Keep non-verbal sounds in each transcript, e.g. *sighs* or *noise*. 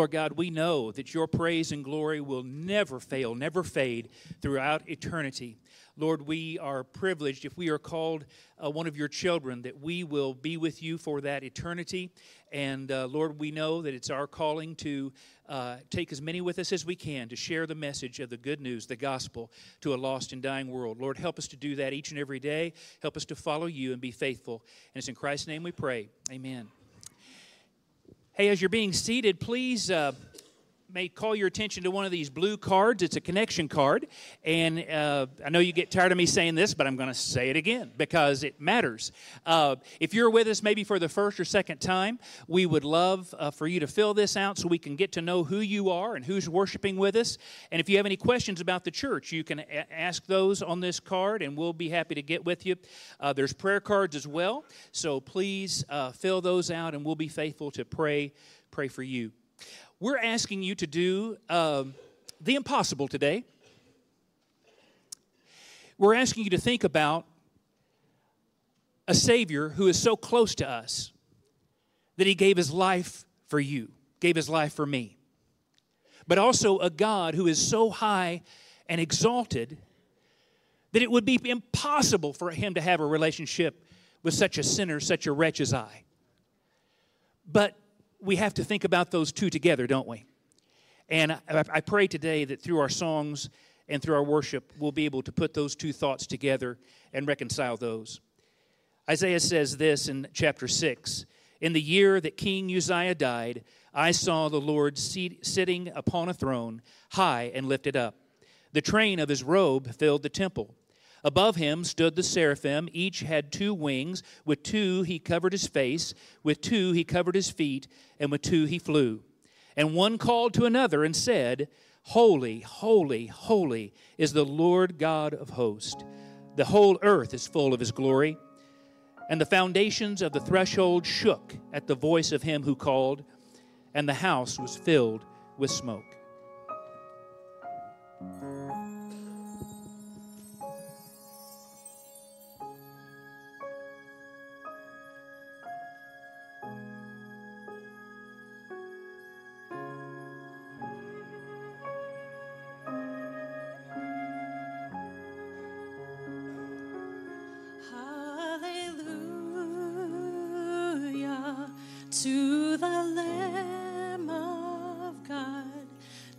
Lord God, we know that your praise and glory will never fail, never fade throughout eternity. Lord, we are privileged if we are called uh, one of your children that we will be with you for that eternity. And uh, Lord, we know that it's our calling to uh, take as many with us as we can to share the message of the good news, the gospel, to a lost and dying world. Lord, help us to do that each and every day. Help us to follow you and be faithful. And it's in Christ's name we pray. Amen. Hey, as you're being seated, please uh, may call your attention to one of these blue cards. It's a connection card. And uh, I know you get tired of me saying this, but I'm going to say it again because it matters. Uh, if you're with us maybe for the first or second time, we would love uh, for you to fill this out so we can get to know who you are and who's worshiping with us. And if you have any questions about the church, you can a- ask those on this card, and we'll be happy to get with you. Uh, there's prayer cards as well. So please uh, fill those out, and we'll be faithful to pray, pray for you we're asking you to do um, the impossible today. We're asking you to think about a Savior who is so close to us that He gave His life for you, gave His life for me. But also a God who is so high and exalted that it would be impossible for Him to have a relationship with such a sinner, such a wretch as I. But we have to think about those two together, don't we? And I, I, pray today that through our songs and through our worship, we'll be able to put those two thoughts together and reconcile those. Isaiah says this in chapter 6 In the year that King Uzziah died, I saw the Lord seat, sitting upon a throne, high and lifted up. The train of his robe filled the temple. Above him stood the seraphim. Each had two wings. With two he covered his face, with two he covered his feet, and with two he flew. And one called to another and said, Holy, holy, holy is the Lord God of hosts. The whole earth is full of his glory. And the foundations of the threshold shook at the voice of him who called, and the house was filled with smoke.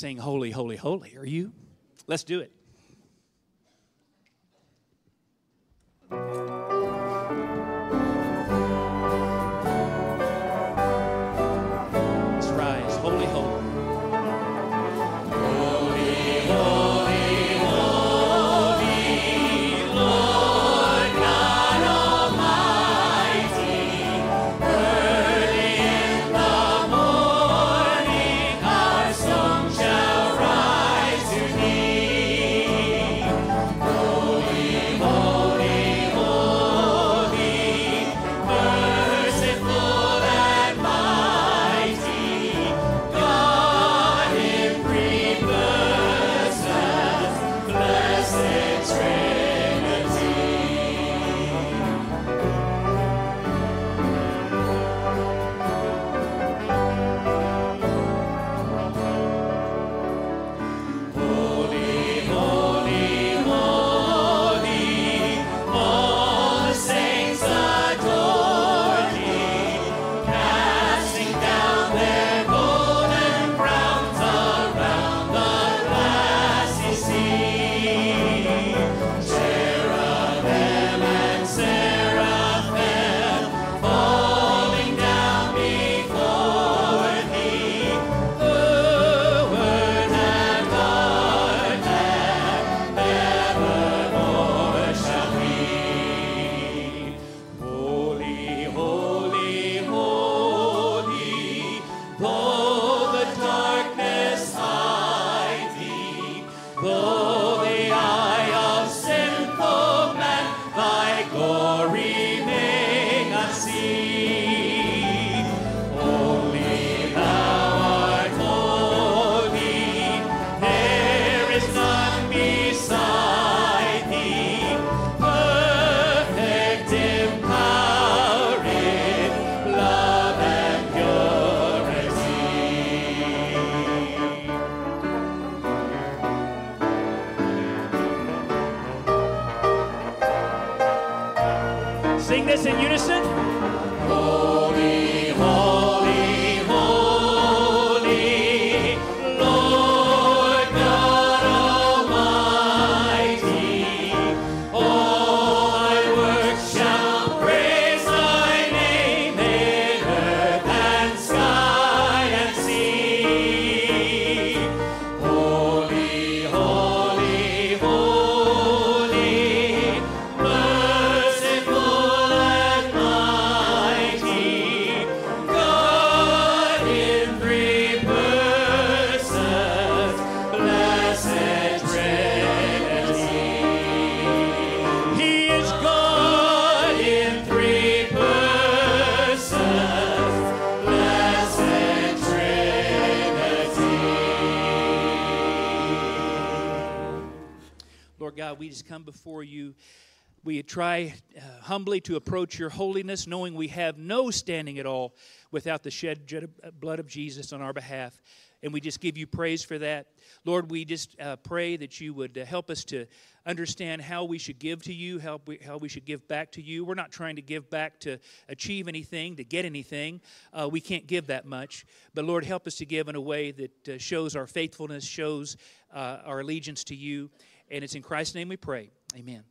sing Holy, Holy, Holy. Are you? Let's do it. Come before you. We try uh, humbly to approach your holiness, knowing we have no standing at all without the shed uh, blood of Jesus on our behalf. And we just give you praise for that. Lord, we just uh, pray that you would uh, help us to understand how we should give to you, how we, how we should give back to you. We're not trying to give back to achieve anything, to get anything. Uh, we can't give that much. But Lord, help us to give in a way that uh, shows our faithfulness, shows uh, our allegiance to you. And it's in Christ's name we pray. Amen.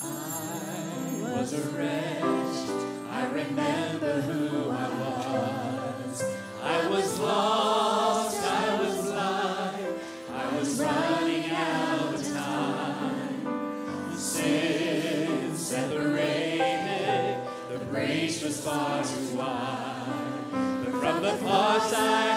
I was a. I remember who I was far too wide. But from the far side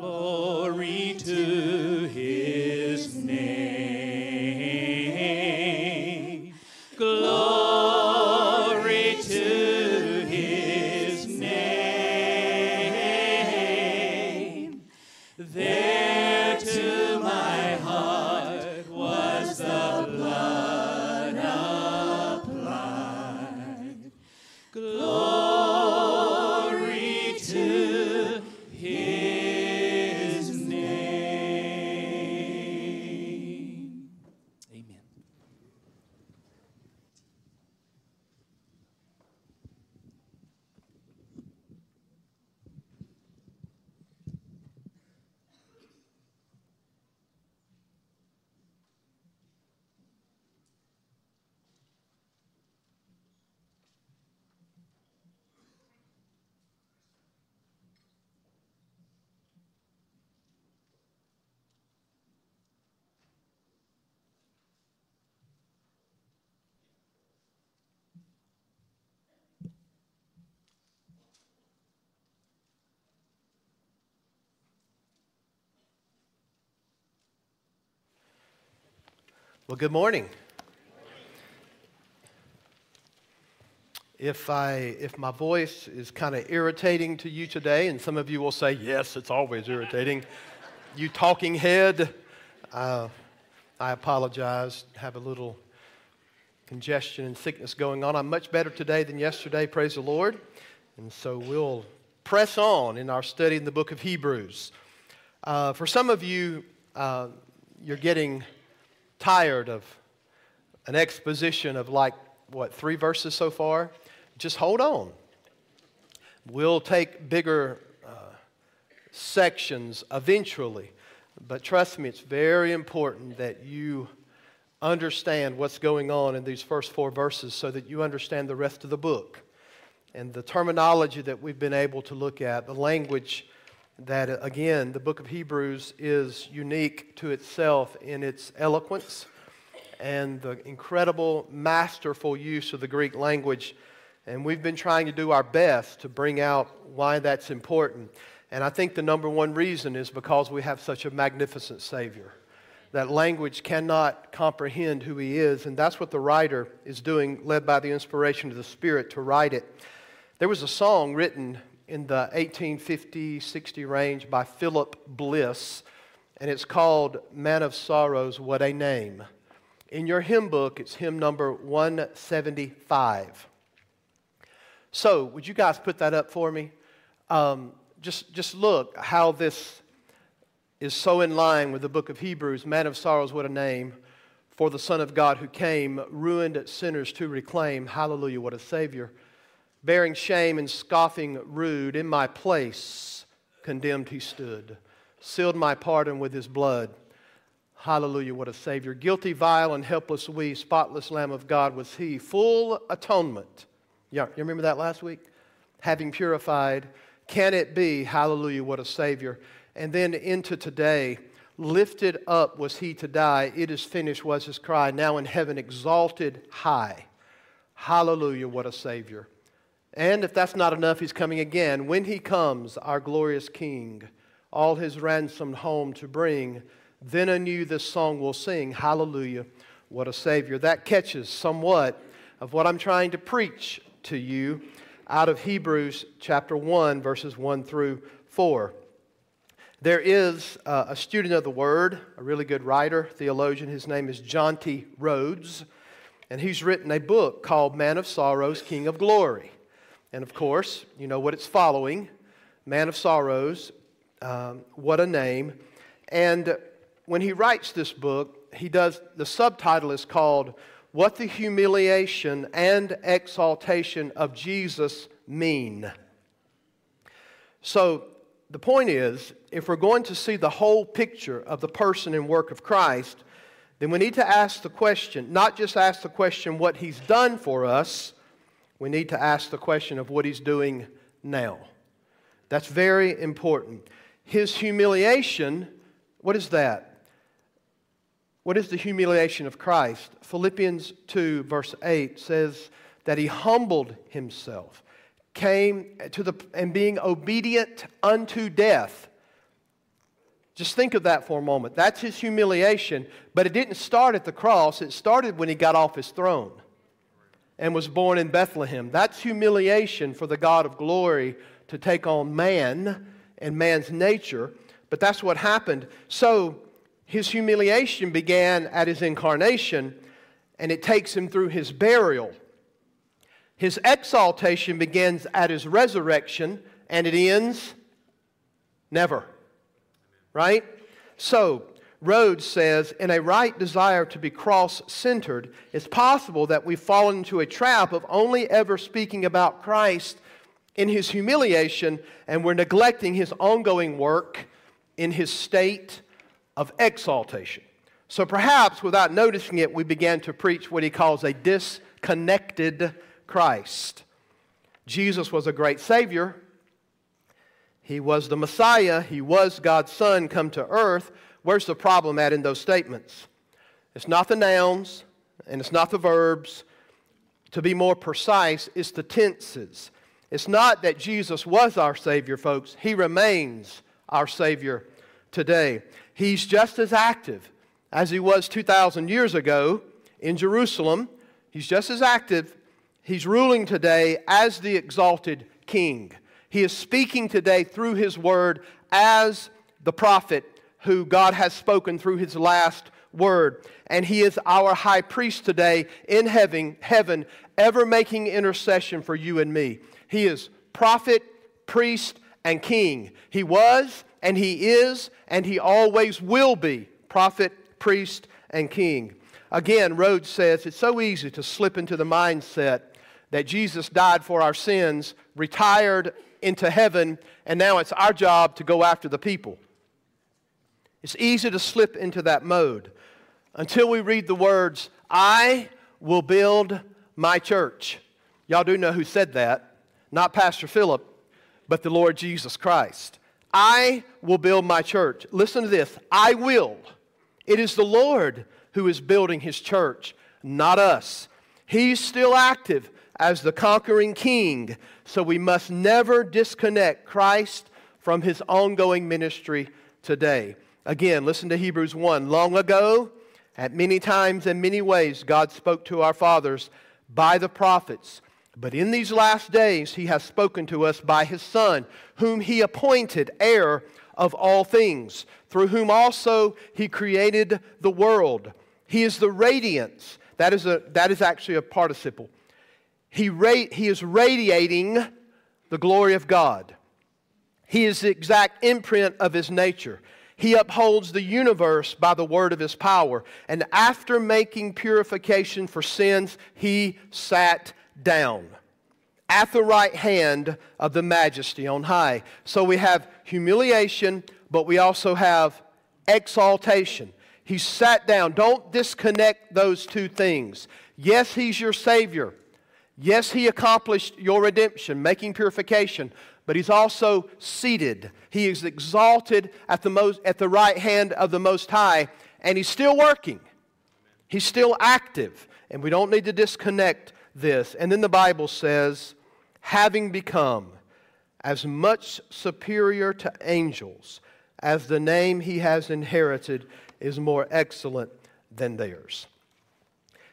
Glory to Him. Well, good morning. If, I, if my voice is kind of irritating to you today, and some of you will say, yes, it's always irritating, *laughs* you talking head, uh, I apologize. Have a little congestion and sickness going on. I'm much better today than yesterday, praise the Lord. And so we'll press on in our study in the book of Hebrews. Uh, for some of you, uh, you're getting tired of an exposition of like, what, three verses so far? Just hold on. We'll take bigger uh, sections eventually. But trust me, it's very important that you understand what's going on in these first four verses so that you understand the rest of the book. And the terminology that we've been able to look at, the language that, uh, again, the book of Hebrews is unique to itself in its eloquence and the incredible, masterful use of the Greek language. And we've been trying to do our best to bring out why that's important. And I think the number one reason is because we have such a magnificent Savior. that language cannot comprehend who he is. And that's what the writer is doing, led by the inspiration of the Spirit to write it. There was a song written in the 1850 60 range by Philip Bliss, and it's called Man of Sorrows, What a Name. In your hymn book, it's hymn number 175. So, would you guys put that up for me? Um, just, just look how this is so in line with the book of Hebrews. Man of sorrows, what a name for the Son of God who came, ruined sinners to reclaim. Hallelujah, what a Savior. Bearing shame and scoffing rude, in my place condemned he stood, sealed my pardon with his blood. Hallelujah, what a Savior. Guilty, vile, and helpless we, spotless Lamb of God was he, full atonement. Yeah, you remember that last week? Having purified. Can it be, hallelujah, what a Savior? And then into today, lifted up was he to die. It is finished was his cry. Now in heaven, exalted high. Hallelujah, what a Savior. And if that's not enough, he's coming again. When he comes, our glorious King, all his ransomed home to bring, then anew this song will sing. Hallelujah, what a Savior. That catches somewhat of what I'm trying to preach to you out of Hebrews chapter 1, verses 1 through 4. There is uh, a student of the Word, a really good writer, theologian. His name is Jonty Rhodes, and he's written a book called Man of Sorrows, King of Glory. And of course, you know what it's following Man of Sorrows, um, what a name. And when he writes this book, he does, the subtitle is called What the Humiliation and Exaltation of Jesus Mean. So, the point is, if we're going to see the whole picture of the person and work of Christ, then we need to ask the question, not just ask the question what he's done for us, we need to ask the question of what he's doing now. That's very important. His humiliation, what is that? What is the humiliation of Christ? Philippians 2, verse 8 says that he humbled himself came to the, and being obedient unto death. Just think of that for a moment. That's his humiliation, but it didn't start at the cross. It started when he got off his throne and was born in Bethlehem. That's humiliation for the God of glory to take on man and man's nature, but that's what happened. So his humiliation began at his incarnation, and it takes him through his burial his exaltation begins at his resurrection and it ends never. Right? So, Rhodes says, in a right desire to be cross centered, it's possible that we've fallen into a trap of only ever speaking about Christ in his humiliation and we're neglecting his ongoing work in his state of exaltation. So perhaps without noticing it, we began to preach what he calls a disconnected Christ. Jesus was a great Savior. He was the Messiah. He was God's Son come to earth. Where's the problem at in those statements? It's not the nouns and it's not the verbs. To be more precise, it's the tenses. It's not that Jesus was our Savior, folks. He remains our Savior today. He's just as active as he was 2,000 years ago in Jerusalem. He's just as active He's ruling today as the exalted king. He is speaking today through his word as the prophet who God has spoken through his last word. And he is our high priest today in heaven, heaven, ever making intercession for you and me. He is prophet, priest, and king. He was, and he is, and he always will be prophet, priest, and king. Again, Rhodes says it's so easy to slip into the mindset that Jesus died for our sins, retired into heaven, and now it's our job to go after the people. It's easy to slip into that mode until we read the words, I will build my church. Y'all do know who said that. Not Pastor Phillip, but the Lord Jesus Christ. I will build my church. Listen to this I will. It is the Lord who is building his church, not us. He's still active as the conquering king, so we must never disconnect Christ from his ongoing ministry today. Again, listen to Hebrews 1. Long ago, at many times and many ways, God spoke to our fathers by the prophets. But in these last days, he has spoken to us by his Son, whom he appointed heir of all things, through whom also he created the world. He is the radiance. That is, a, that is actually a participle. He, ra- he is radiating the glory of God. He is the exact imprint of his nature. He upholds the universe by the word of his power. And after making purification for sins, he sat down at the right hand of the majesty on high. So we have humiliation, but we also have exaltation. He sat down. Don't disconnect those two things. Yes, he's your Savior. Yes, he accomplished your redemption, making purification, but he's also seated. He is exalted at the, most, at the right hand of the Most High, and he's still working. He's still active, and we don't need to disconnect this. And then the Bible says, having become as much superior to angels as the name he has inherited is more excellent than theirs.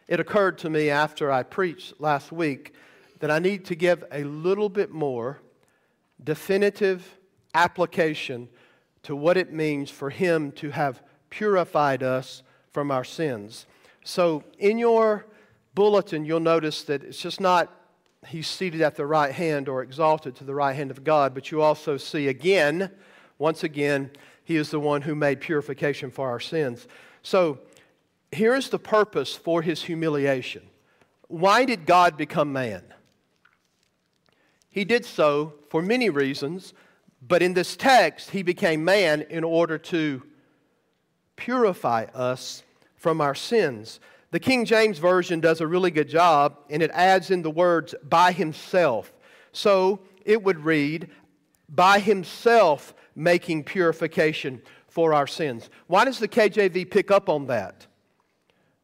It occurred to me after I preached last week that I need to give a little bit more definitive application to what it means for him to have purified us from our sins. So, in your bulletin, you'll notice that it's just not he's seated at the right hand or exalted to the right hand of God, but you also see again, once again, he is the one who made purification for our sins. So here's the purpose for his humiliation. Why did God become man? He did so for many reasons, but in this text, he became man in order to purify us from our sins. The King James Version does a really good job, and it adds in the words by himself. So it would read, by himself making purification for our sins. Why does the KJV pick up on that?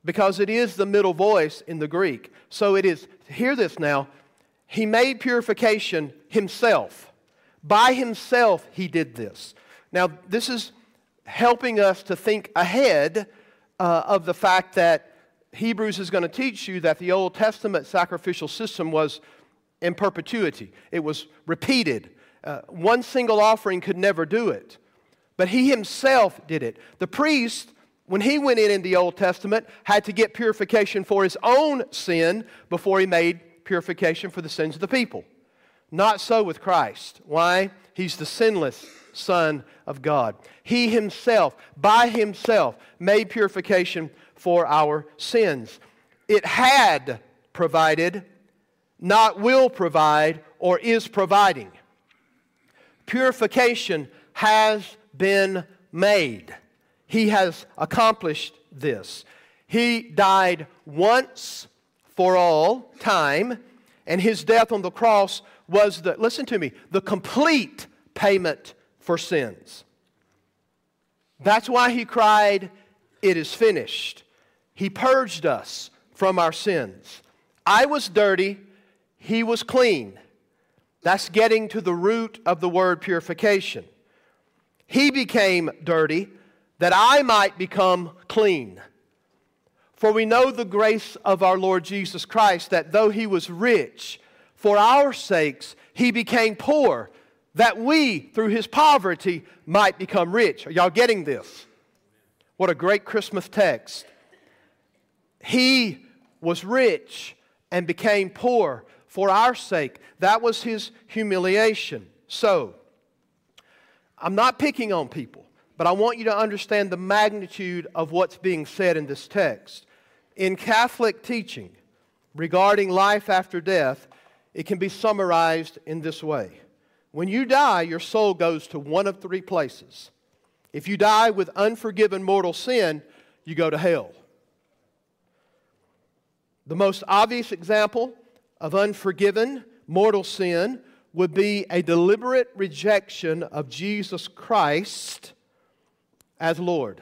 Because it is the middle voice in the Greek. So it is, hear this now, he made purification himself. By himself, he did this. Now, this is helping us to think ahead uh, of the fact that Hebrews is going to teach you that the Old Testament sacrificial system was in perpetuity, it was repeated. Uh, one single offering could never do it, but he himself did it. The priest, when he went in in the Old Testament, had to get purification for his own sin before he made purification for the sins of the people. Not so with Christ. Why? He's the sinless Son of God. He himself, by himself, made purification for our sins. It had provided, not will provide, or is providing. Purification has been made. He has accomplished this. He died once for all time, and his death on the cross was the, listen to me, the complete payment for sins. That's why he cried, It is finished. He purged us from our sins. I was dirty, he was clean. That's getting to the root of the word purification. He became dirty that I might become clean. For we know the grace of our Lord Jesus Christ, that though he was rich, for our sakes he became poor, that we, through his poverty, might become rich. Are y'all getting this? What a great Christmas text. He was rich and became poor for our sake. That was his humiliation. So, I'm not picking on people, but I want you to understand the magnitude of what's being said in this text. In Catholic teaching regarding life after death, it can be summarized in this way When you die, your soul goes to one of three places. If you die with unforgiven mortal sin, you go to hell. The most obvious example of unforgiven mortal sin would be a deliberate rejection of Jesus Christ as Lord.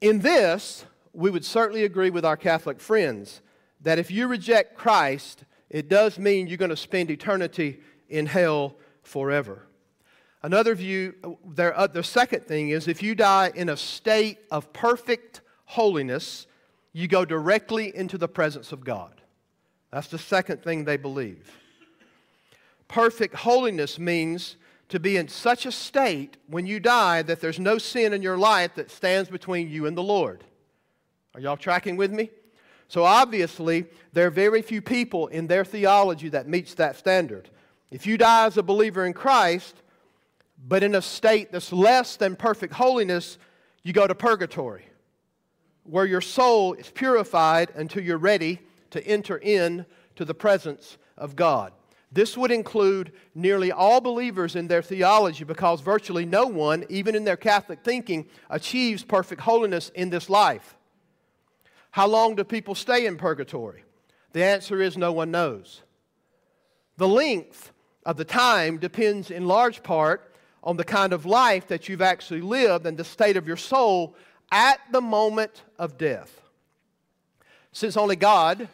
In this, we would certainly agree with our Catholic friends that if you reject Christ, it does mean you're going to spend eternity in hell forever. Another view, their, uh, the second thing is if you die in a state of perfect holiness, you go directly into the presence of God. That's the second thing they believe. Perfect holiness means to be in such a state when you die that there's no sin in your life that stands between you and the Lord. Are y'all tracking with me? So obviously, there are very few people in their theology that meets that standard. If you die as a believer in Christ, but in a state that's less than perfect holiness, you go to purgatory, where your soul is purified until you're ready to enter in to the presence of God. This would include nearly all believers in their theology because virtually no one, even in their Catholic thinking, achieves perfect holiness in this life. How long do people stay in purgatory? The answer is no one knows. The length of the time depends in large part on the kind of life that you've actually lived and the state of your soul at the moment of death. Since only God,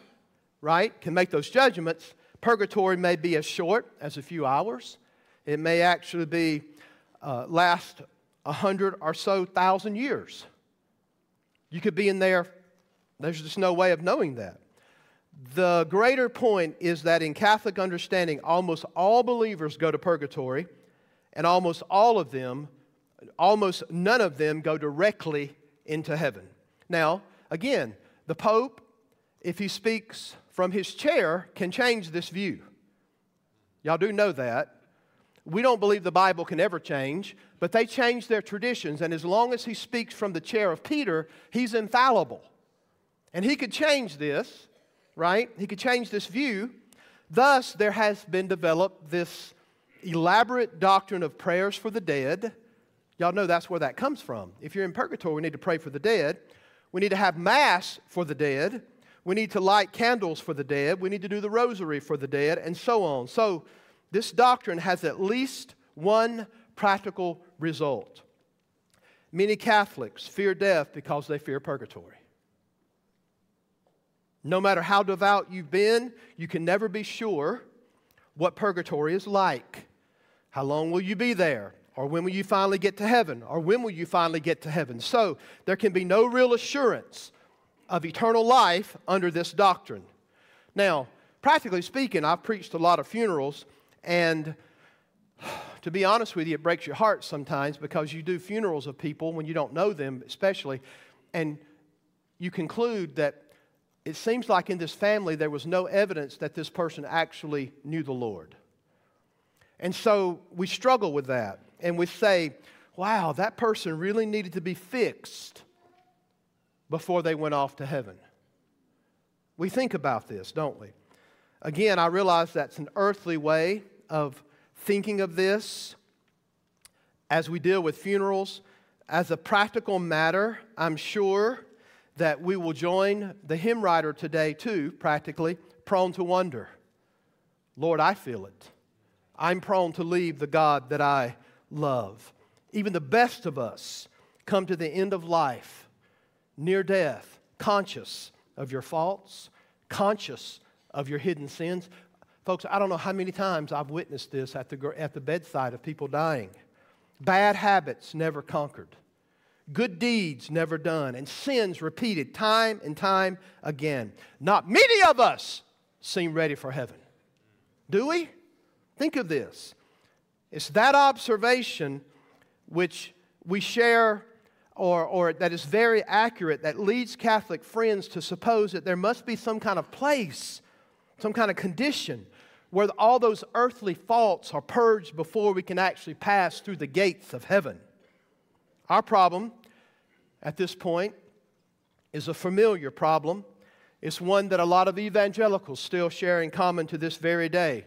right, can make those judgments, Purgatory may be as short as a few hours. It may actually be uh, last a hundred or so thousand years. You could be in there. There's just no way of knowing that. The greater point is that in Catholic understanding, almost all believers go to purgatory, and almost all of them, almost none of them go directly into heaven. Now, again, the Pope, if he speaks from his chair can change this view. Y'all do know that. We don't believe the Bible can ever change, but they change their traditions, and as long as he speaks from the chair of Peter, he's infallible. And he could change this, right? He could change this view. Thus, there has been developed this elaborate doctrine of prayers for the dead. Y'all know that's where that comes from. If you're in purgatory, we need to pray for the dead. We need to have Mass for the dead. We need to light candles for the dead. We need to do the rosary for the dead, and so on. So, this doctrine has at least one practical result. Many Catholics fear death because they fear purgatory. No matter how devout you've been, you can never be sure what purgatory is like. How long will you be there? Or when will you finally get to heaven? Or when will you finally get to heaven? So there can be no real assurance of eternal life under this doctrine. Now, practically speaking, I've preached a lot of funerals, and to be honest with you, it breaks your heart sometimes because you do funerals of people when you don't know them, especially, and you conclude that it seems like in this family there was no evidence that this person actually knew the Lord. And so we struggle with that, and we say, wow, that person really needed to be fixed before they went off to heaven. We think about this, don't we? Again, I realize that's an earthly way of thinking of this as we deal with funerals. As a practical matter, I'm sure that we will join the hymn writer today, too, practically, prone to wonder. Lord, I feel it. I'm prone to leave the God that I love. Even the best of us come to the end of life near death, conscious of your faults, conscious of your hidden sins. Folks, I don't know how many times I've witnessed this at the, at the bedside of people dying. Bad habits never conquered, good deeds never done, and sins repeated time and time again. Not many of us seem ready for heaven. Do we? Think of this. It's that observation which we share or, or that is very accurate that leads Catholic friends to suppose that there must be some kind of place, some kind of condition where all those earthly faults are purged before we can actually pass through the gates of heaven. Our problem at this point is a familiar problem. It's one that a lot of evangelicals still share in common to this very day.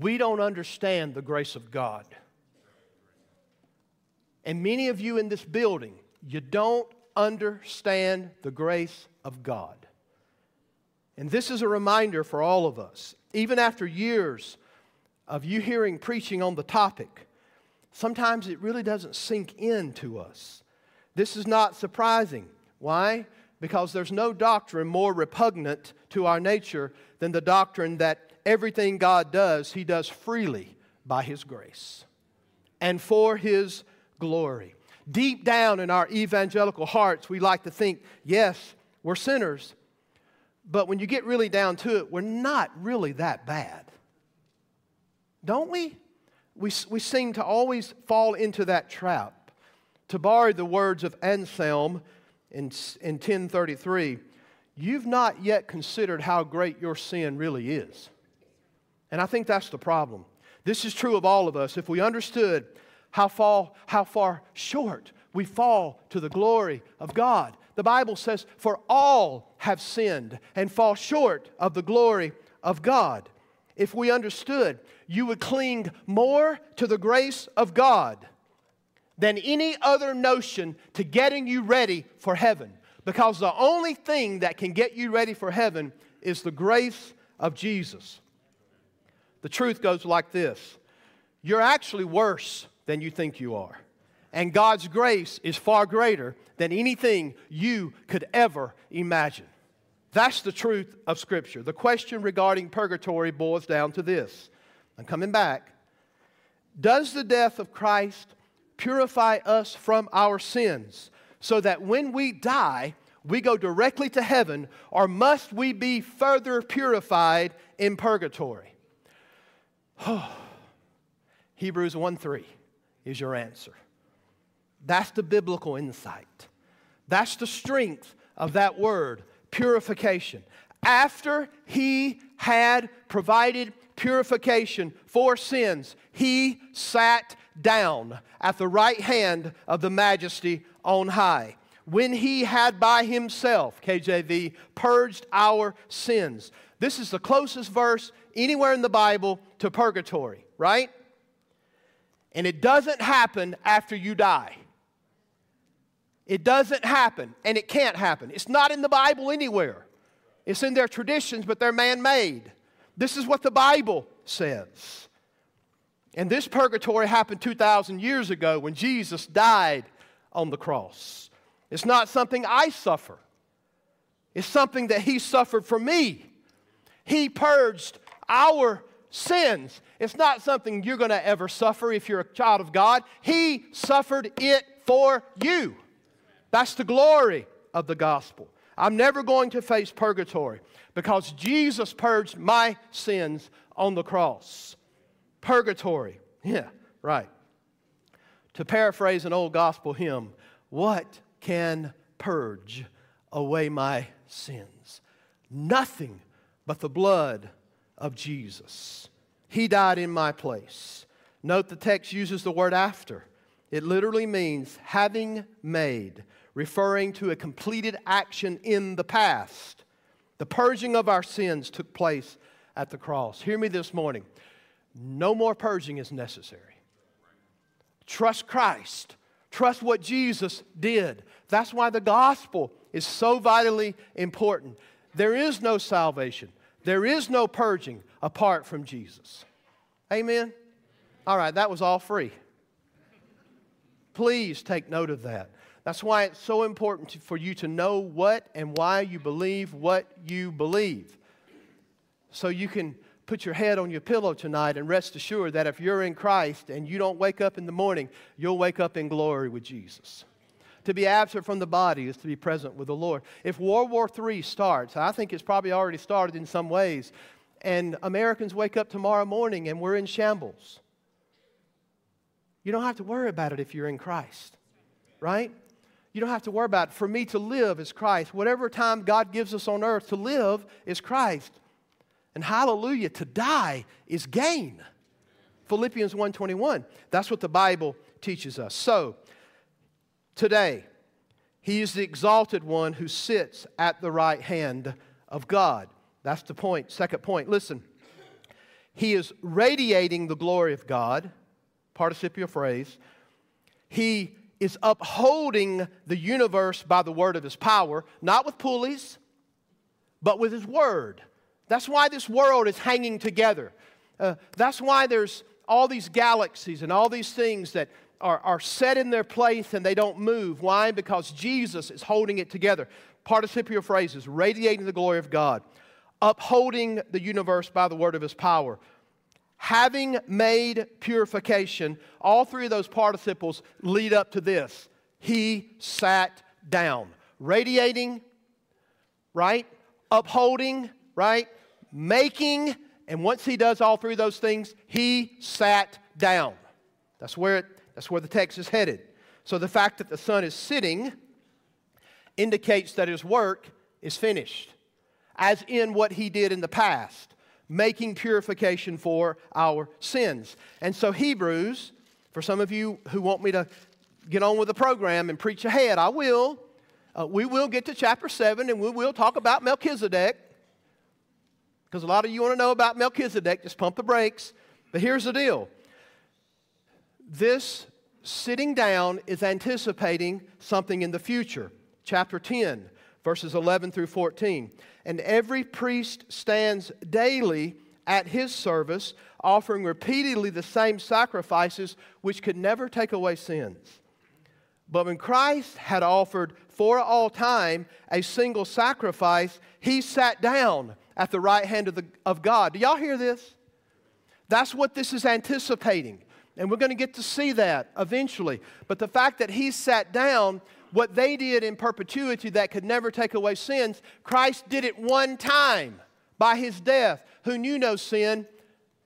We don't understand the grace of God. And many of you in this building you don't understand the grace of God. And this is a reminder for all of us. Even after years of you hearing preaching on the topic, sometimes it really doesn't sink in to us. This is not surprising. Why? Because there's no doctrine more repugnant to our nature than the doctrine that everything God does, He does freely by His grace. and for his glory. Deep down in our evangelical hearts, we like to think, yes, we're sinners, but when you get really down to it, we're not really that bad. Don't we? We, we seem to always fall into that trap. To borrow the words of Anselm in, in 1033, you've not yet considered how great your sin really is. And I think that's the problem. This is true of all of us. If we understood how far, how far short we fall to the glory of God, the Bible says, For all have sinned and fall short of the glory of God. If we understood, you would cling more to the grace of God than any other notion to getting you ready for heaven. Because the only thing that can get you ready for heaven is the grace of Jesus. The truth goes like this You're actually worse than you think you are. And God's grace is far greater than anything you could ever imagine. That's the truth of Scripture. The question regarding purgatory boils down to this. I'm coming back. Does the death of Christ purify us from our sins so that when we die, we go directly to heaven, or must we be further purified in purgatory? Oh, *sighs* Hebrews 1 3 is your answer. That's the biblical insight. That's the strength of that word, purification. After he had provided purification for sins, he sat down at the right hand of the majesty on high. When he had by himself, KJV, purged our sins. This is the closest verse anywhere in the Bible to purgatory, right? And it doesn't happen after you die. It doesn't happen, and it can't happen. It's not in the Bible anywhere. It's in their traditions, but they're man made. This is what the Bible says. And this purgatory happened 2,000 years ago when Jesus died on the cross. It's not something I suffer, it's something that He suffered for me. He purged our sins. It's not something you're going to ever suffer if you're a child of God. He suffered it for you. That's the glory of the gospel. I'm never going to face purgatory because Jesus purged my sins on the cross. Purgatory. Yeah, right. To paraphrase an old gospel hymn, what can purge away my sins? Nothing but the blood of Jesus. He died in my place. Note the text uses the word after. It literally means having made, referring to a completed action in the past. The purging of our sins took place at the cross. Hear me this morning. No more purging is necessary. Trust Christ. Trust what Jesus did. That's why the gospel is so vitally important. There is no salvation, there is no purging apart from Jesus. Amen? All right, that was all free. Please take note of that. That's why it's so important to, for you to know what and why you believe what you believe. So you can put your head on your pillow tonight and rest assured that if you're in Christ and you don't wake up in the morning, you'll wake up in glory with Jesus. To be absent from the body is to be present with the Lord. If World War III starts, I think it's probably already started in some ways, and Americans wake up tomorrow morning and we're in shambles, you don't have to worry about it if you're in Christ, right? You don't have to worry about it. For me to live is Christ. Whatever time God gives us on earth to live is Christ. And hallelujah, to die is gain. Philippians 1:21. That's what the Bible teaches us. So, today, he is the exalted one who sits at the right hand of God. That's the point. Second point. Listen. He is radiating the glory of God, participial phrase. He is upholding the universe by the word of his power, not with pulleys, but with his word. That's why this world is hanging together. Uh, that's why there's all these galaxies and all these things that are, are set in their place and they don't move. Why? Because Jesus is holding it together. Participial phrases radiating the glory of God, upholding the universe by the word of his power, having made purification, all three of those participles lead up to this. He sat down. Radiating, right? Upholding, right? Making, and once he does all three of those things, he sat down. That's where, it, that's where the text is headed. So the fact that the Son is sitting indicates that his work is finished, as in what he did in the past, making purification for our sins. And so, Hebrews, for some of you who want me to get on with the program and preach ahead, I will. Uh, we will get to chapter 7 and we will talk about Melchizedek. Because a lot of you want to know about Melchizedek, just pump the brakes. But here's the deal this sitting down is anticipating something in the future. Chapter 10, verses 11 through 14. And every priest stands daily at his service, offering repeatedly the same sacrifices which could never take away sins. But when Christ had offered for all time a single sacrifice, he sat down at the right hand of, the, of God. Do y'all hear this? That's what this is anticipating. And we're going to get to see that eventually. But the fact that he sat down, what they did in perpetuity that could never take away sins, Christ did it one time by his death, who knew no sin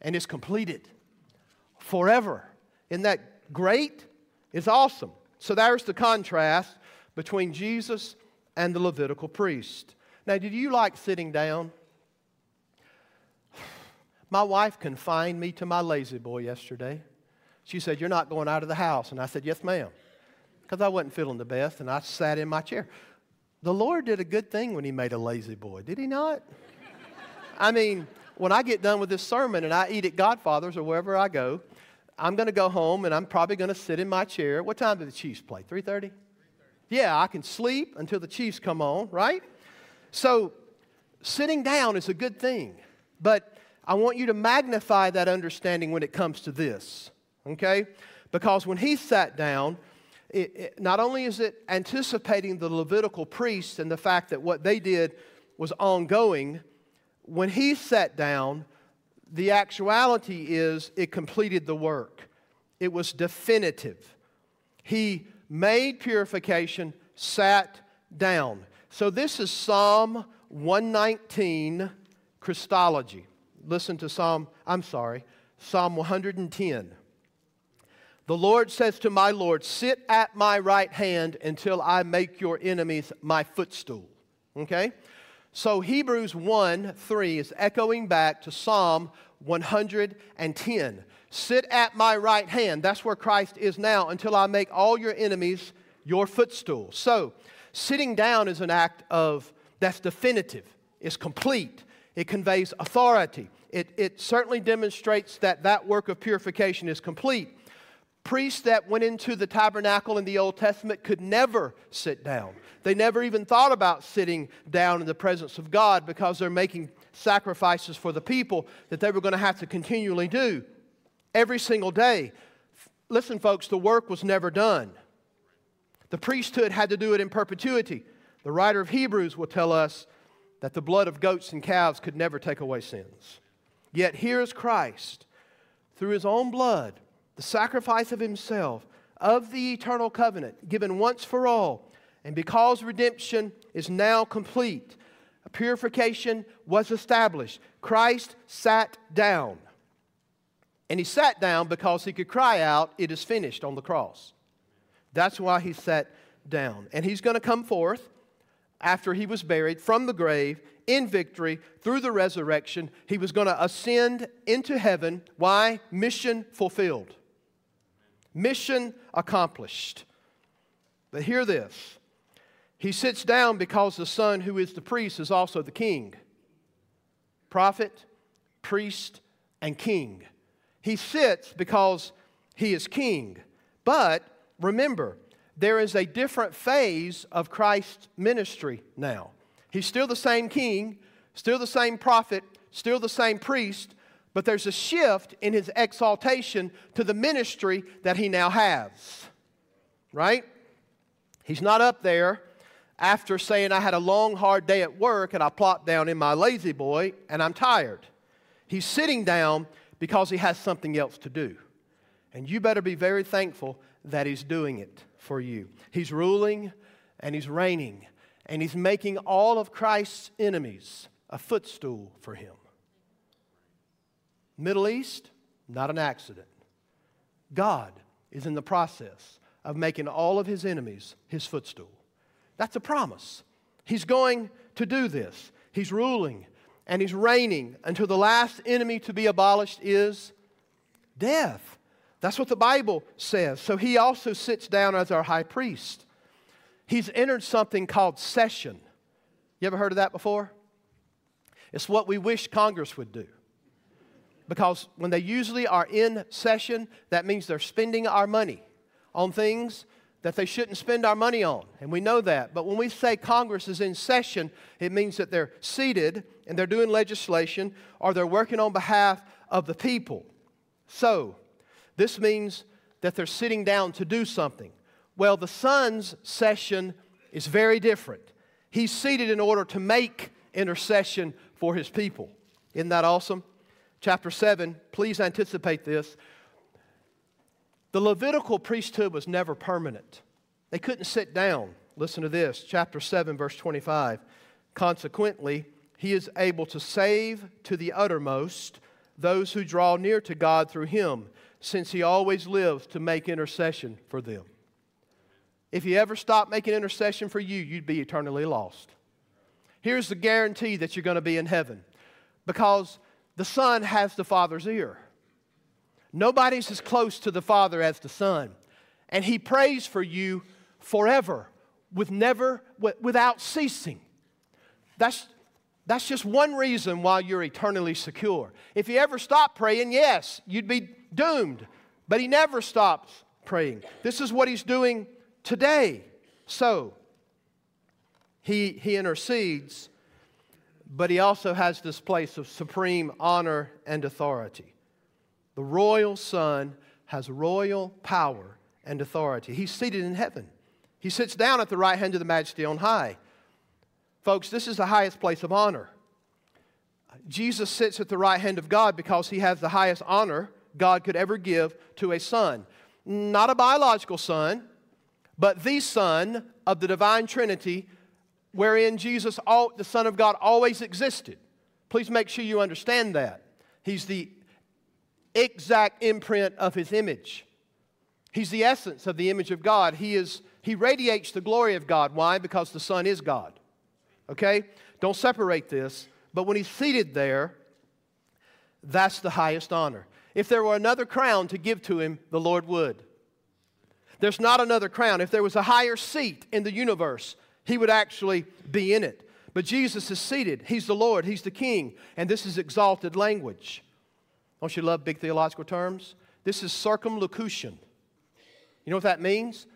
and is completed forever. Isn't that great? It's awesome. So there's the contrast between Jesus and the Levitical priest. Now, did you like sitting down? *sighs* My wife confined me to my La-Z-Boy yesterday. She said, You're not going out of the house. And I said, Yes, ma'am. Because I wasn't feeling the best, and I sat in my chair. The Lord did a good thing when He made a La-Z-Boy, did He not? I mean, when I get done with this sermon and I eat at Godfather's or wherever I go, I'm going to go home and I'm probably going to sit in my chair. What time do the Chiefs play? 3:30? Yeah, I can sleep until the Chiefs come on, right? So, sitting down is a good thing, but I want you to magnify that understanding when it comes to this okay? Because when he sat down, it, it, not only is it anticipating the Levitical priests and the fact that what they did was ongoing, when he sat down, the actuality is it completed the work. It was definitive. He made purification, sat down. So this is Psalm 119 Christology. Listen to Psalm, I'm sorry, Psalm 110. The Lord says to my Lord, Sit at my right hand until I make your enemies my footstool. Okay? So Hebrews 1 3 is echoing back to Psalm 110. Sit at my right hand. That's where Christ is now until I make all your enemies your footstool. So, sitting down is an act of that's definitive, it's complete, it conveys authority. It, it certainly demonstrates that that work of purification is complete. Priests that went into the tabernacle in the Old Testament could never sit down. They never even thought about sitting down in the presence of God because they're making sacrifices for the people that they were going to have to continually do every single day. Listen, folks, the work was never done. The priesthood had to do it in perpetuity. The writer of Hebrews will tell us that the blood of goats and calves could never take away sins. Yet here is Christ, through his own blood, the sacrifice of himself, of the eternal covenant, given once for all. And because redemption is now complete, purification was established. Christ sat down. And he sat down because he could cry out, It is finished on the cross. That's why he sat down. And he's going to come forth after he was buried from the grave in victory through the resurrection. He was going to ascend into heaven. Why? Mission fulfilled. Mission accomplished. But hear this He sits down because the Son, who is the priest, is also the king. Prophet, priest, and king. He sits because he is king. But remember, there is a different phase of Christ's ministry now. He's still the same king, still the same prophet, still the same priest, but there's a shift in his exaltation to the ministry that he now has. Right? He's not up there after saying, I had a long, hard day at work and I plopped down in my La-Z-Boy and I'm tired. He's sitting down because he has something else to do. And you better be very thankful that he's doing it for you. He's ruling and he's reigning and he's making all of Christ's enemies a footstool for him. Middle East, not an accident. God is in the process of making all of his enemies his footstool. That's a promise. He's going to do this. He's ruling and he's reigning until the last enemy to be abolished is death. That's what the Bible says. So he also sits down as our high priest. He's entered something called session. You ever heard of that before? It's what we wish Congress would do. Because when they usually are in session, that means they're spending our money on things that they shouldn't spend our money on. And we know that. But when we say Congress is in session, it means that they're seated and they're doing legislation or they're working on behalf of the people. So, this means that they're sitting down to do something. Well, the Son's session is very different. He's seated in order to make intercession for his people. Isn't that awesome? Chapter 7, please anticipate this. The Levitical priesthood was never permanent, they couldn't sit down. Listen to this, chapter 7, verse 25. Consequently, he is able to save to the uttermost those who draw near to God through him, since he always lives to make intercession for them. If he ever stopped making intercession for you, you'd be eternally lost. Here's the guarantee that you're going to be in heaven because the Son has the Father's ear. Nobody's as close to the Father as the Son. And He prays for you forever with never, without ceasing. That's, that's just one reason why you're eternally secure. If you ever stop praying, yes, you'd be doomed. But He never stops praying. This is what He's doing today. So, He, he intercedes, but He also has this place of supreme honor and authority. The royal Son has royal power and authority. He's seated in heaven. He sits down at the right hand of the majesty on high. Folks, this is the highest place of honor. Jesus sits at the right hand of God because he has the highest honor God could ever give to a son. Not a biological son, but the Son of the divine Trinity, wherein Jesus, the Son of God, always existed. Please make sure you understand that. He's the exact imprint of his image. He's the essence of the image of God. He, is, he radiates the glory of God. Why? Because the Son is God. Okay? Don't separate this. But when he's seated there, that's the highest honor. If there were another crown to give to him, the Lord would. There's not another crown. If there was a higher seat in the universe, he would actually be in it. But Jesus is seated. He's the Lord, He's the King, and this is exalted language. Don't you love big theological terms? This is circumlocution. You know what that means?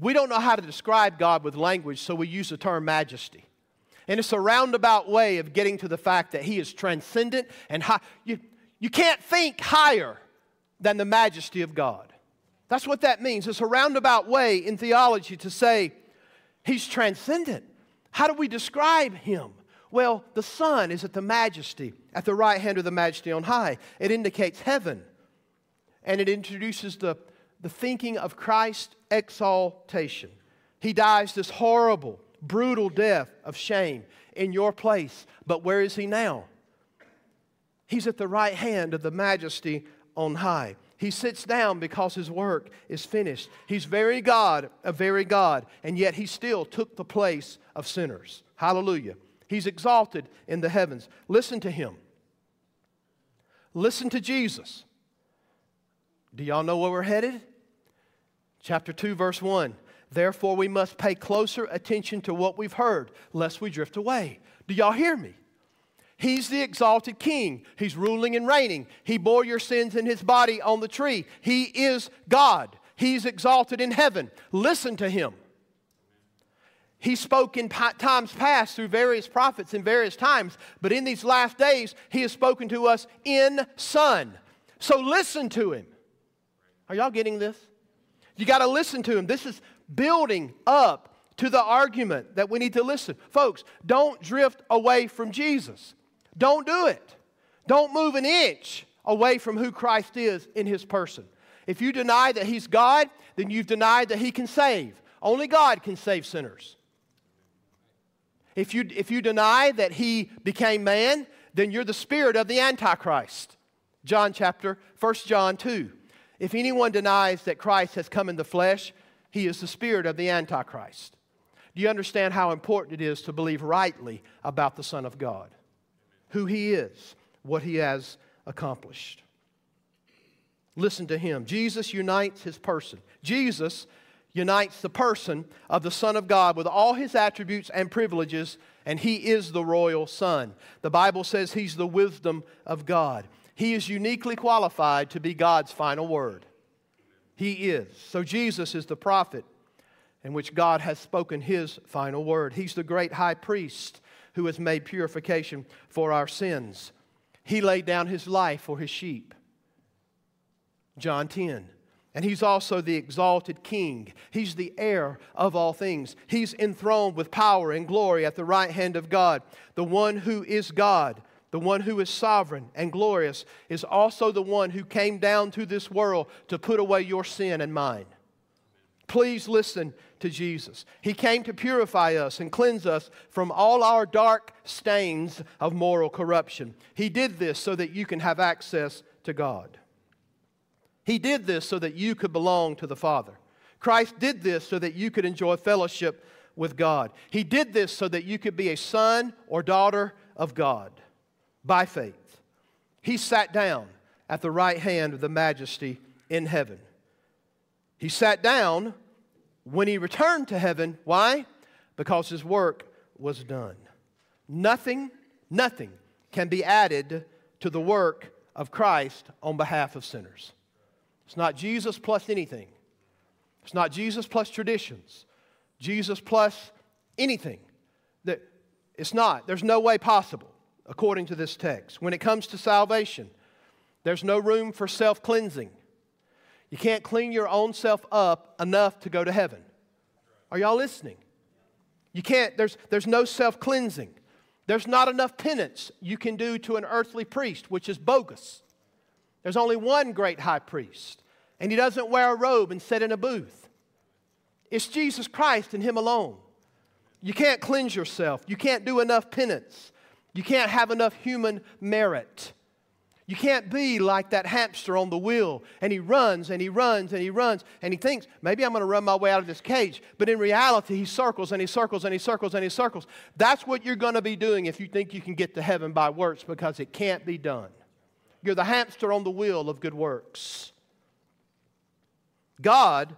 We don't know how to describe God with language, so we use the term majesty. And it's a roundabout way of getting to the fact that He is transcendent and high. You, you can't think higher than the majesty of God. That's what that means. It's a roundabout way in theology to say He's transcendent. How do we describe Him? Well, the Son is at the majesty, at the right hand of the majesty on high. It indicates heaven. And it introduces the, the thinking of Christ's exaltation. He dies this horrible, brutal death of shame in your place. But where is he now? He's at the right hand of the majesty on high. He sits down because his work is finished. He's very God, a very God, and yet he still took the place of sinners. Hallelujah. He's exalted in the heavens. Listen to him. Listen to Jesus. Do y'all know where we're headed? Chapter 2, verse 1. Therefore, we must pay closer attention to what we've heard, lest we drift away. Do y'all hear me? He's the exalted king. He's ruling and reigning. He bore your sins in his body on the tree. He is God. He's exalted in heaven. Listen to him. He spoke in times past through various prophets in various times, but in these last days, He has spoken to us in Son. So listen to Him. Are y'all getting this? You got to listen to Him. This is building up to the argument that we need to listen. Folks, don't drift away from Jesus. Don't do it. Don't move an inch away from who Christ is in his person. If you deny that he's God, then you've denied that he can save. Only God can save sinners. If you, if you deny that he became man, then you're the spirit of the Antichrist. John chapter, 1 John 2. If anyone denies that Christ has come in the flesh, he is the spirit of the Antichrist. Do you understand how important it is to believe rightly about the Son of God? Who he is, what he has accomplished. Listen to him. Jesus unites his person. Jesus unites the person of the Son of God with all his attributes and privileges, and he is the royal Son. The Bible says he's the wisdom of God. He is uniquely qualified to be God's final word. He is. So Jesus is the prophet in which God has spoken his final word. He's the great high priest who has made purification for our sins. He laid down his life for his sheep. John 10. And he's also the exalted king. He's the heir of all things. He's enthroned with power and glory at the right hand of God. The one who is God the one who is sovereign and glorious, is also the one who came down to this world to put away your sin and mine. Please listen to Jesus. He came to purify us and cleanse us from all our dark stains of moral corruption. He did this so that you can have access to God. He did this so that you could belong to the Father. Christ did this so that you could enjoy fellowship with God. He did this so that you could be a son or daughter of God by faith. He sat down at the right hand of the majesty in heaven. He sat down when he returned to heaven. Why? Because his work was done. Nothing, nothing can be added to the work of Christ on behalf of sinners. It's not Jesus plus anything. It's not Jesus plus traditions. Jesus plus anything. That it's not. There's no way possible according to this text. When it comes to salvation, there's no room for self cleansing. You can't clean your own self up enough to go to heaven. Are y'all listening? You can't, there's, there's no self cleansing. There's not enough penance you can do to an earthly priest, which is bogus. There's only one great high priest, and he doesn't wear a robe and sit in a booth. It's Jesus Christ and Him alone. You can't cleanse yourself, you can't do enough penance. You can't have enough human merit. You can't be like that hamster on the wheel and he runs and he runs and he runs and he thinks, maybe I'm going to run my way out of this cage. But in reality, he circles and he circles and he circles and he circles. That's what you're going to be doing if you think you can get to heaven by works because it can't be done. You're the hamster on the wheel of good works. God,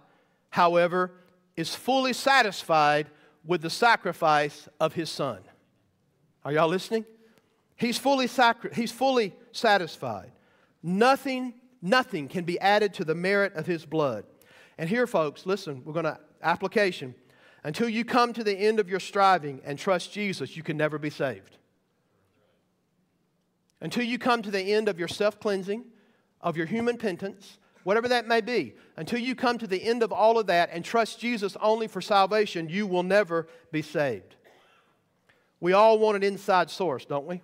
however, is fully satisfied with the sacrifice of his son. Are y'all listening? He's fully, sacri- he's fully satisfied. Nothing, nothing can be added to the merit of his blood. And here, folks, listen, we're going to, application. Until you come to the end of your striving and trust Jesus, you can never be saved. Until you come to the end of your self cleansing, of your human penance, whatever that may be, until you come to the end of all of that and trust Jesus only for salvation, you will never be saved. We all want an inside source, don't we?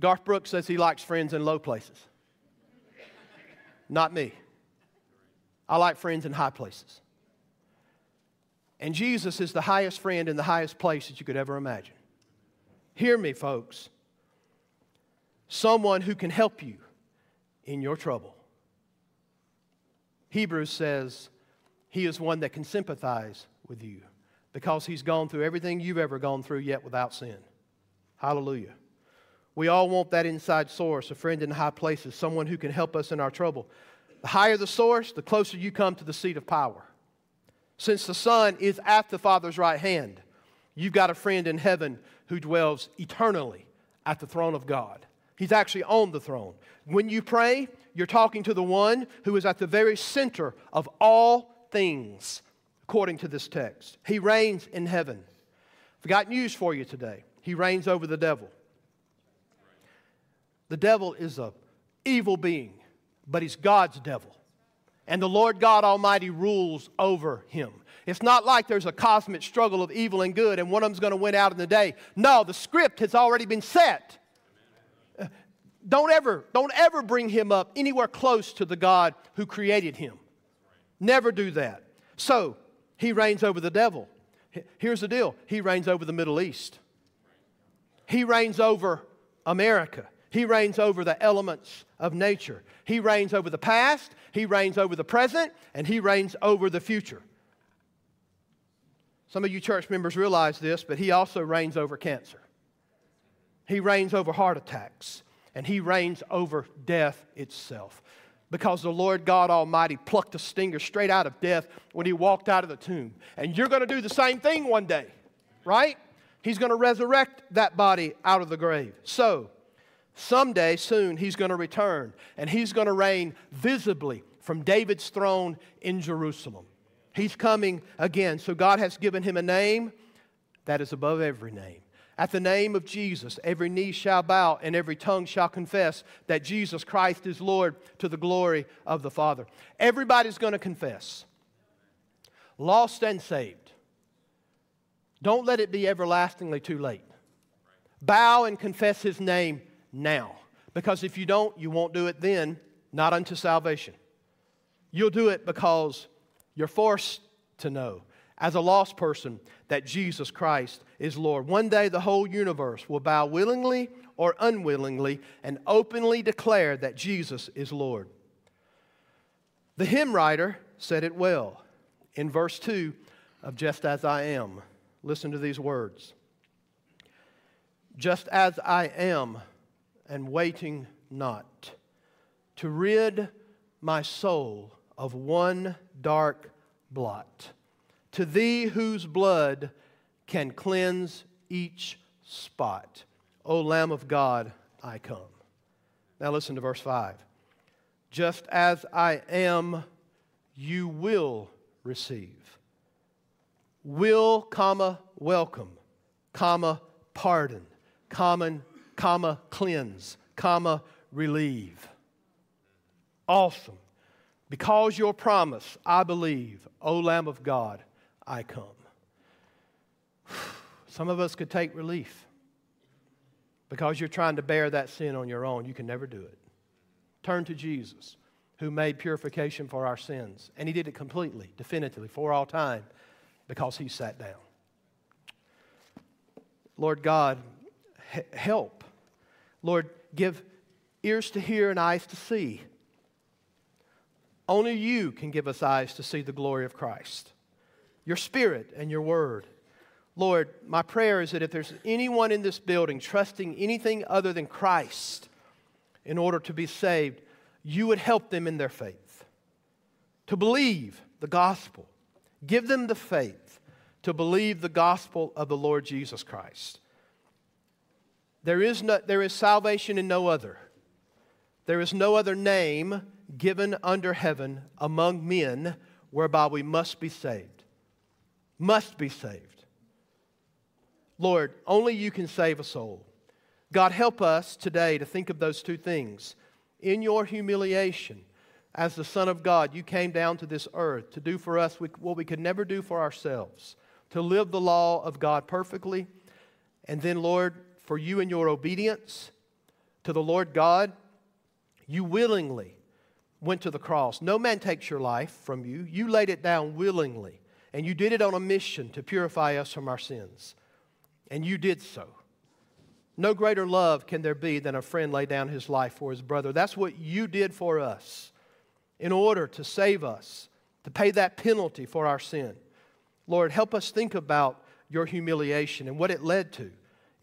Garth Brooks says he likes friends in low places. Not me. I like friends in high places. And Jesus is the highest friend in the highest place that you could ever imagine. Hear me, folks. Someone who can help you in your trouble. Hebrews says he is one that can sympathize with you because he's gone through everything you've ever gone through yet without sin. Hallelujah. We all want that inside source, a friend in high places, someone who can help us in our trouble. The higher the source, the closer you come to the seat of power. Since the Son is at the Father's right hand, you've got a friend in heaven who dwells eternally at the throne of God. He's actually on the throne. When you pray, you're talking to the one who is at the very center of all things according to this text. He reigns in heaven. I've got news for you today. He reigns over the devil. The devil is a evil being, but he's God's devil. And the Lord God Almighty rules over him. It's not like there's a cosmic struggle of evil and good and one of them's going to win out in the day. No, the script has already been set. Uh, don't ever, don't ever bring him up anywhere close to the God who created him. Never do that. So, he reigns over the devil. Here's the deal he reigns over the Middle East, he reigns over America, he reigns over the elements of nature, he reigns over the past, he reigns over the present, and he reigns over the future. Some of you church members realize this, but he also reigns over cancer. He reigns over heart attacks, and he reigns over death itself because the Lord God Almighty plucked a stinger straight out of death when he walked out of the tomb. And you're going to do the same thing one day, right? He's going to resurrect that body out of the grave. So, someday soon, he's going to return and he's going to reign visibly from David's throne in Jerusalem. He's coming again. So, God has given him a name that is above every name. At the name of Jesus, every knee shall bow and every tongue shall confess that Jesus Christ is Lord to the glory of the Father. Everybody's going to confess, lost and saved. Don't let it be everlastingly too late. Bow and confess his name now. Because if you don't, you won't do it then, not unto salvation. You'll do it because you're forced to know as a lost person that Jesus Christ is Lord. One day the whole universe will bow willingly or unwillingly and openly declare that Jesus is Lord. The hymn writer said it well in verse 2 of Just As I Am. Listen to these words Just as I am and waiting not to rid my soul of one dark blot to thee whose blood can cleanse each spot. O Lamb of God, I come. Now listen to verse 5. Just as I am, you will receive. Will, comma, welcome, comma, pardon, common, comma, cleanse, comma, relieve. Awesome. Because your promise, I believe, O Lamb of God, I come. *sighs* Some of us could take relief because you're trying to bear that sin on your own. You can never do it. Turn to Jesus, who made purification for our sins, and He did it completely, definitively, for all time, because He sat down. Lord God, help. Lord, give ears to hear and eyes to see. Only you can give us eyes to see the glory of Christ your spirit and your word. Lord, my prayer is that if there's anyone in this building trusting anything other than Christ in order to be saved, you would help them in their faith to believe the gospel. Give them the faith to believe the gospel of the Lord Jesus Christ. There is, no, there is salvation in no other. There is no other name given under heaven among men whereby we must be saved must be saved. Lord, only you can save a soul. God, help us today to think of those two things. In your humiliation, as the Son of God, you came down to this earth to do for us what we could never do for ourselves, to live the law of God perfectly. And then, Lord, for you and your obedience to the Lord God, you willingly went to the cross. No man takes your life from you, you laid it down willingly. And you did it on a mission to purify us from our sins. And you did so. No greater love can there be than a friend lay down his life for his brother. That's what you did for us in order to save us, to pay that penalty for our sin. Lord, help us think about your humiliation and what it led to.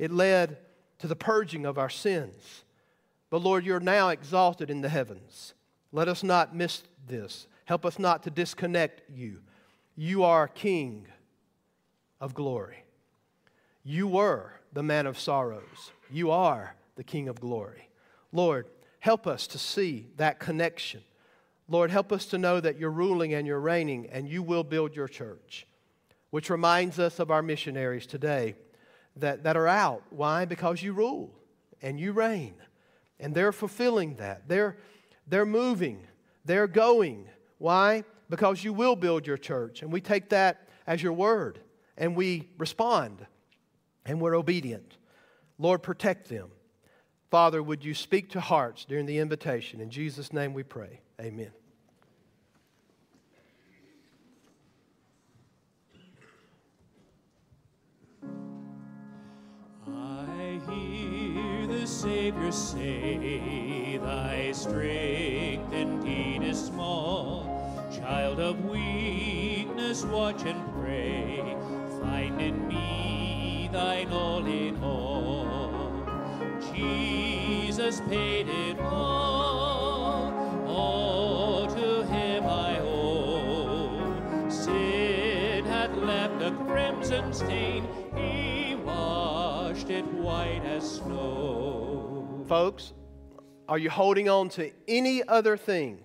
It led to the purging of our sins. But Lord, you're now exalted in the heavens. Let us not miss this. Help us not to disconnect you. You are King of glory. You were the man of sorrows. You are the King of glory. Lord, help us to see that connection. Lord, help us to know that you're ruling and you're reigning and you will build your church. Which reminds us of our missionaries today that, that are out. Why? Because you rule and you reign. And they're fulfilling that. They're, they're moving. They're going. Why? because you will build your church. And we take that as your word and we respond and we're obedient. Lord, protect them. Father, would you speak to hearts during the invitation? In Jesus' name we pray. Amen. Savior say, Thy strength indeed is small. Child of weakness, watch and pray. Find in me thine all in all. Jesus paid it all. All to him I owe. Sin had left a crimson stain. He washed it white as snow. Folks, are you holding on to any other thing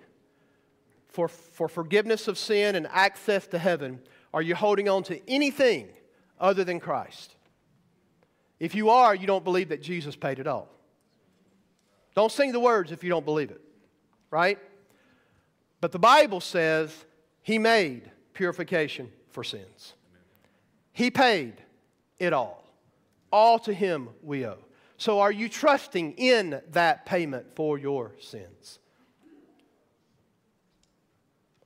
for, for forgiveness of sin and access to heaven? Are you holding on to anything other than Christ? If you are, you don't believe that Jesus paid it all. Don't sing the words if you don't believe it, right? But the Bible says he made purification for sins. He paid it all. All to him we owe. So are you trusting in that payment for your sins?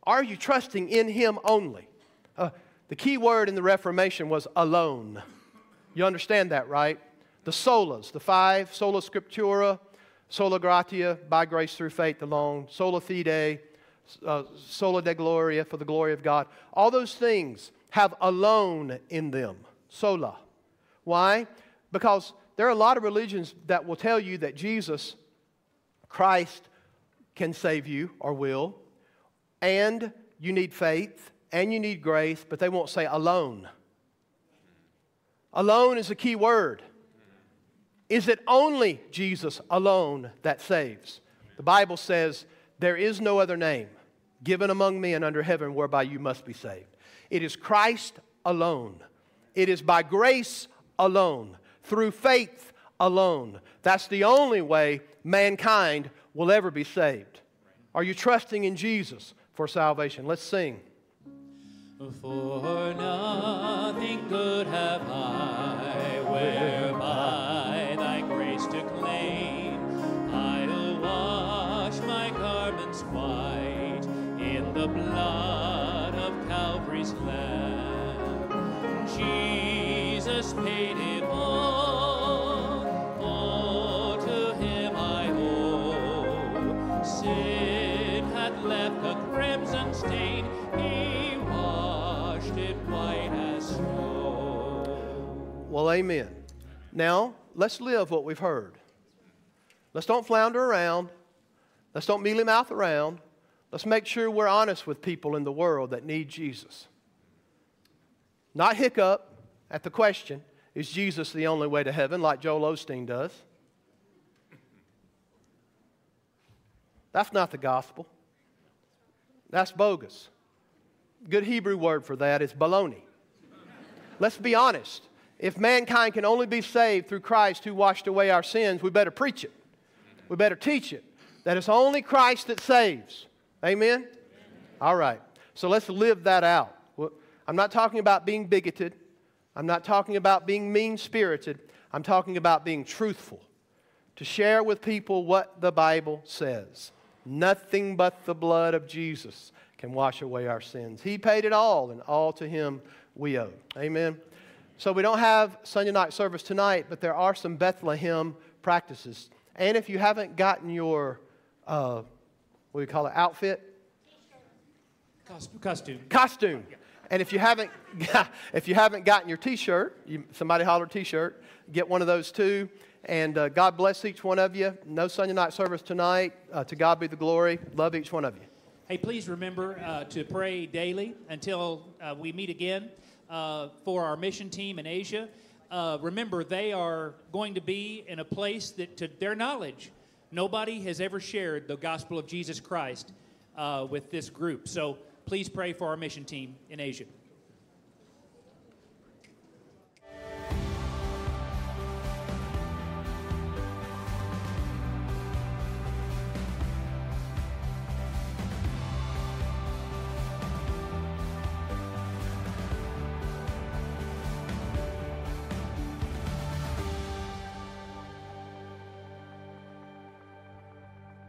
Are you trusting in him only? Uh, the key word in the Reformation was alone. You understand that, right? The solas, the five, sola scriptura, sola gratia, by grace through faith alone, sola fide, uh, sola Deo gloria, for the glory of God. All those things have alone in them, sola. Why? Because there are a lot of religions that will tell you that Jesus, Christ, can save you or will, and you need faith and you need grace, but they won't say alone. Alone is a key word. Is it only Jesus alone that saves? The Bible says, There is no other name given among men under heaven whereby you must be saved. It is Christ alone. It is by grace alone, through faith alone. That's the only way mankind will ever be saved. Are you trusting in Jesus for salvation? Let's sing. For nothing good have I whereby thy grace to claim. I'll wash my garments white in the blood of Calvary's Lamb. Jesus paid Well, amen. Now, let's live what we've heard. Let's don't flounder around. Let's don't mealy mouth around. Let's make sure we're honest with people in the world that need Jesus. Not hiccup at the question, is Jesus the only way to heaven, like Joel Osteen does? That's not the gospel. That's bogus. Good Hebrew word for that is baloney. Let's be honest. If mankind can only be saved through Christ who washed away our sins, we better preach it. We better teach it. That it's only Christ that saves. Amen? All right. So let's live that out. I'm not talking about being bigoted. I'm not talking about being mean spirited. I'm talking about being truthful. To share with people what the Bible says. Nothing but the blood of Jesus can wash away our sins. He paid it all, and all to Him we owe. Amen. So we don't have Sunday night service tonight, but there are some Bethlehem practices. And if you haven't gotten your, uh, what do you call it, outfit? Costume. Costume. Costume. And if you haven't, *laughs* if you haven't gotten your T-shirt, you, somebody holler T-shirt, get one of those too. And uh, God bless each one of you. No Sunday night service tonight. Uh, to God be the glory. Love each one of you. Hey, please remember uh, to pray daily until uh, we meet again uh, for our mission team in Asia. Uh, remember, they are going to be in a place that, to their knowledge, nobody has ever shared the gospel of Jesus Christ uh, with this group. So please pray for our mission team in Asia.